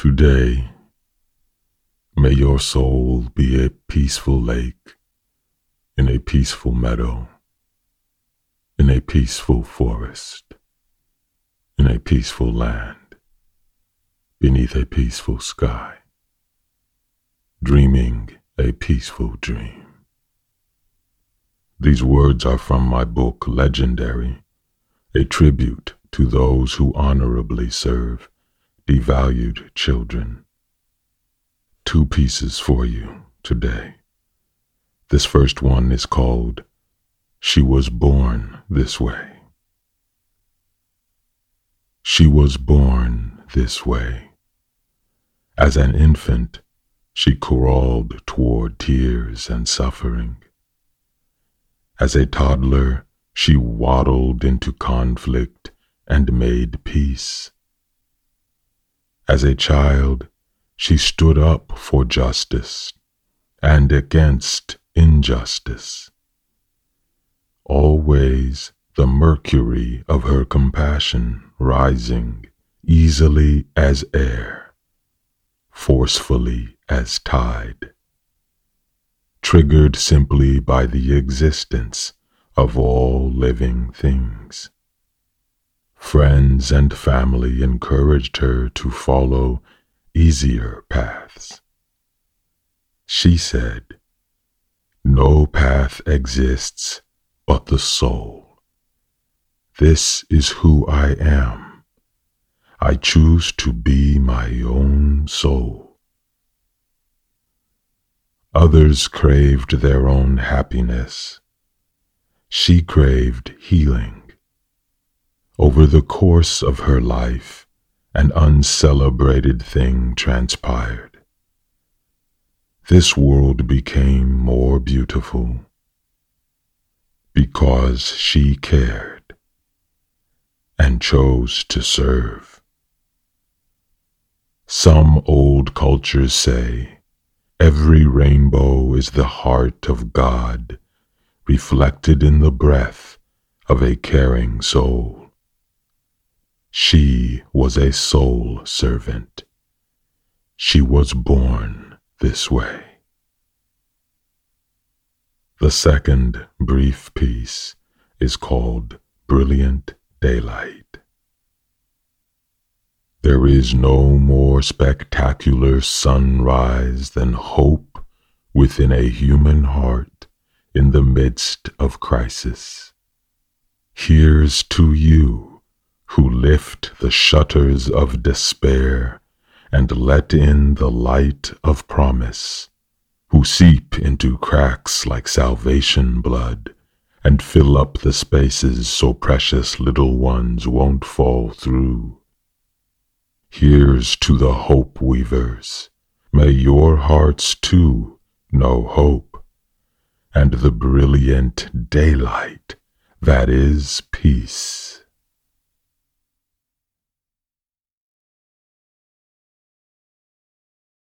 Today, may your soul be a peaceful lake in a peaceful meadow, in a peaceful forest, in a peaceful land, beneath a peaceful sky, dreaming a peaceful dream. These words are from my book, Legendary, a tribute to those who honorably serve devalued children. Two pieces for you today. This first one is called She Was Born This Way. She was born this way. As an infant, she crawled toward tears and suffering. As a toddler, she waddled into conflict and made peace. As a child, she stood up for justice and against injustice. Always the mercury of her compassion rising easily as air, forcefully as tide, triggered simply by the existence of all living things. Friends and family encouraged her to follow easier paths. She said, No path exists but the soul. This is who I am. I choose to be my own soul. Others craved their own happiness. She craved healing. Over the course of her life, an uncelebrated thing transpired. This world became more beautiful because she cared and chose to serve. Some old cultures say every rainbow is the heart of God reflected in the breath of a caring soul. She was a soul servant. She was born this way. The second brief piece is called Brilliant Daylight. There is no more spectacular sunrise than hope within a human heart in the midst of crisis. Here's to you who lift the shutters of despair and let in the light of promise, who seep into cracks like salvation blood and fill up the spaces so precious little ones won't fall through. Here's to the hope weavers. May your hearts too know hope and the brilliant daylight that is peace.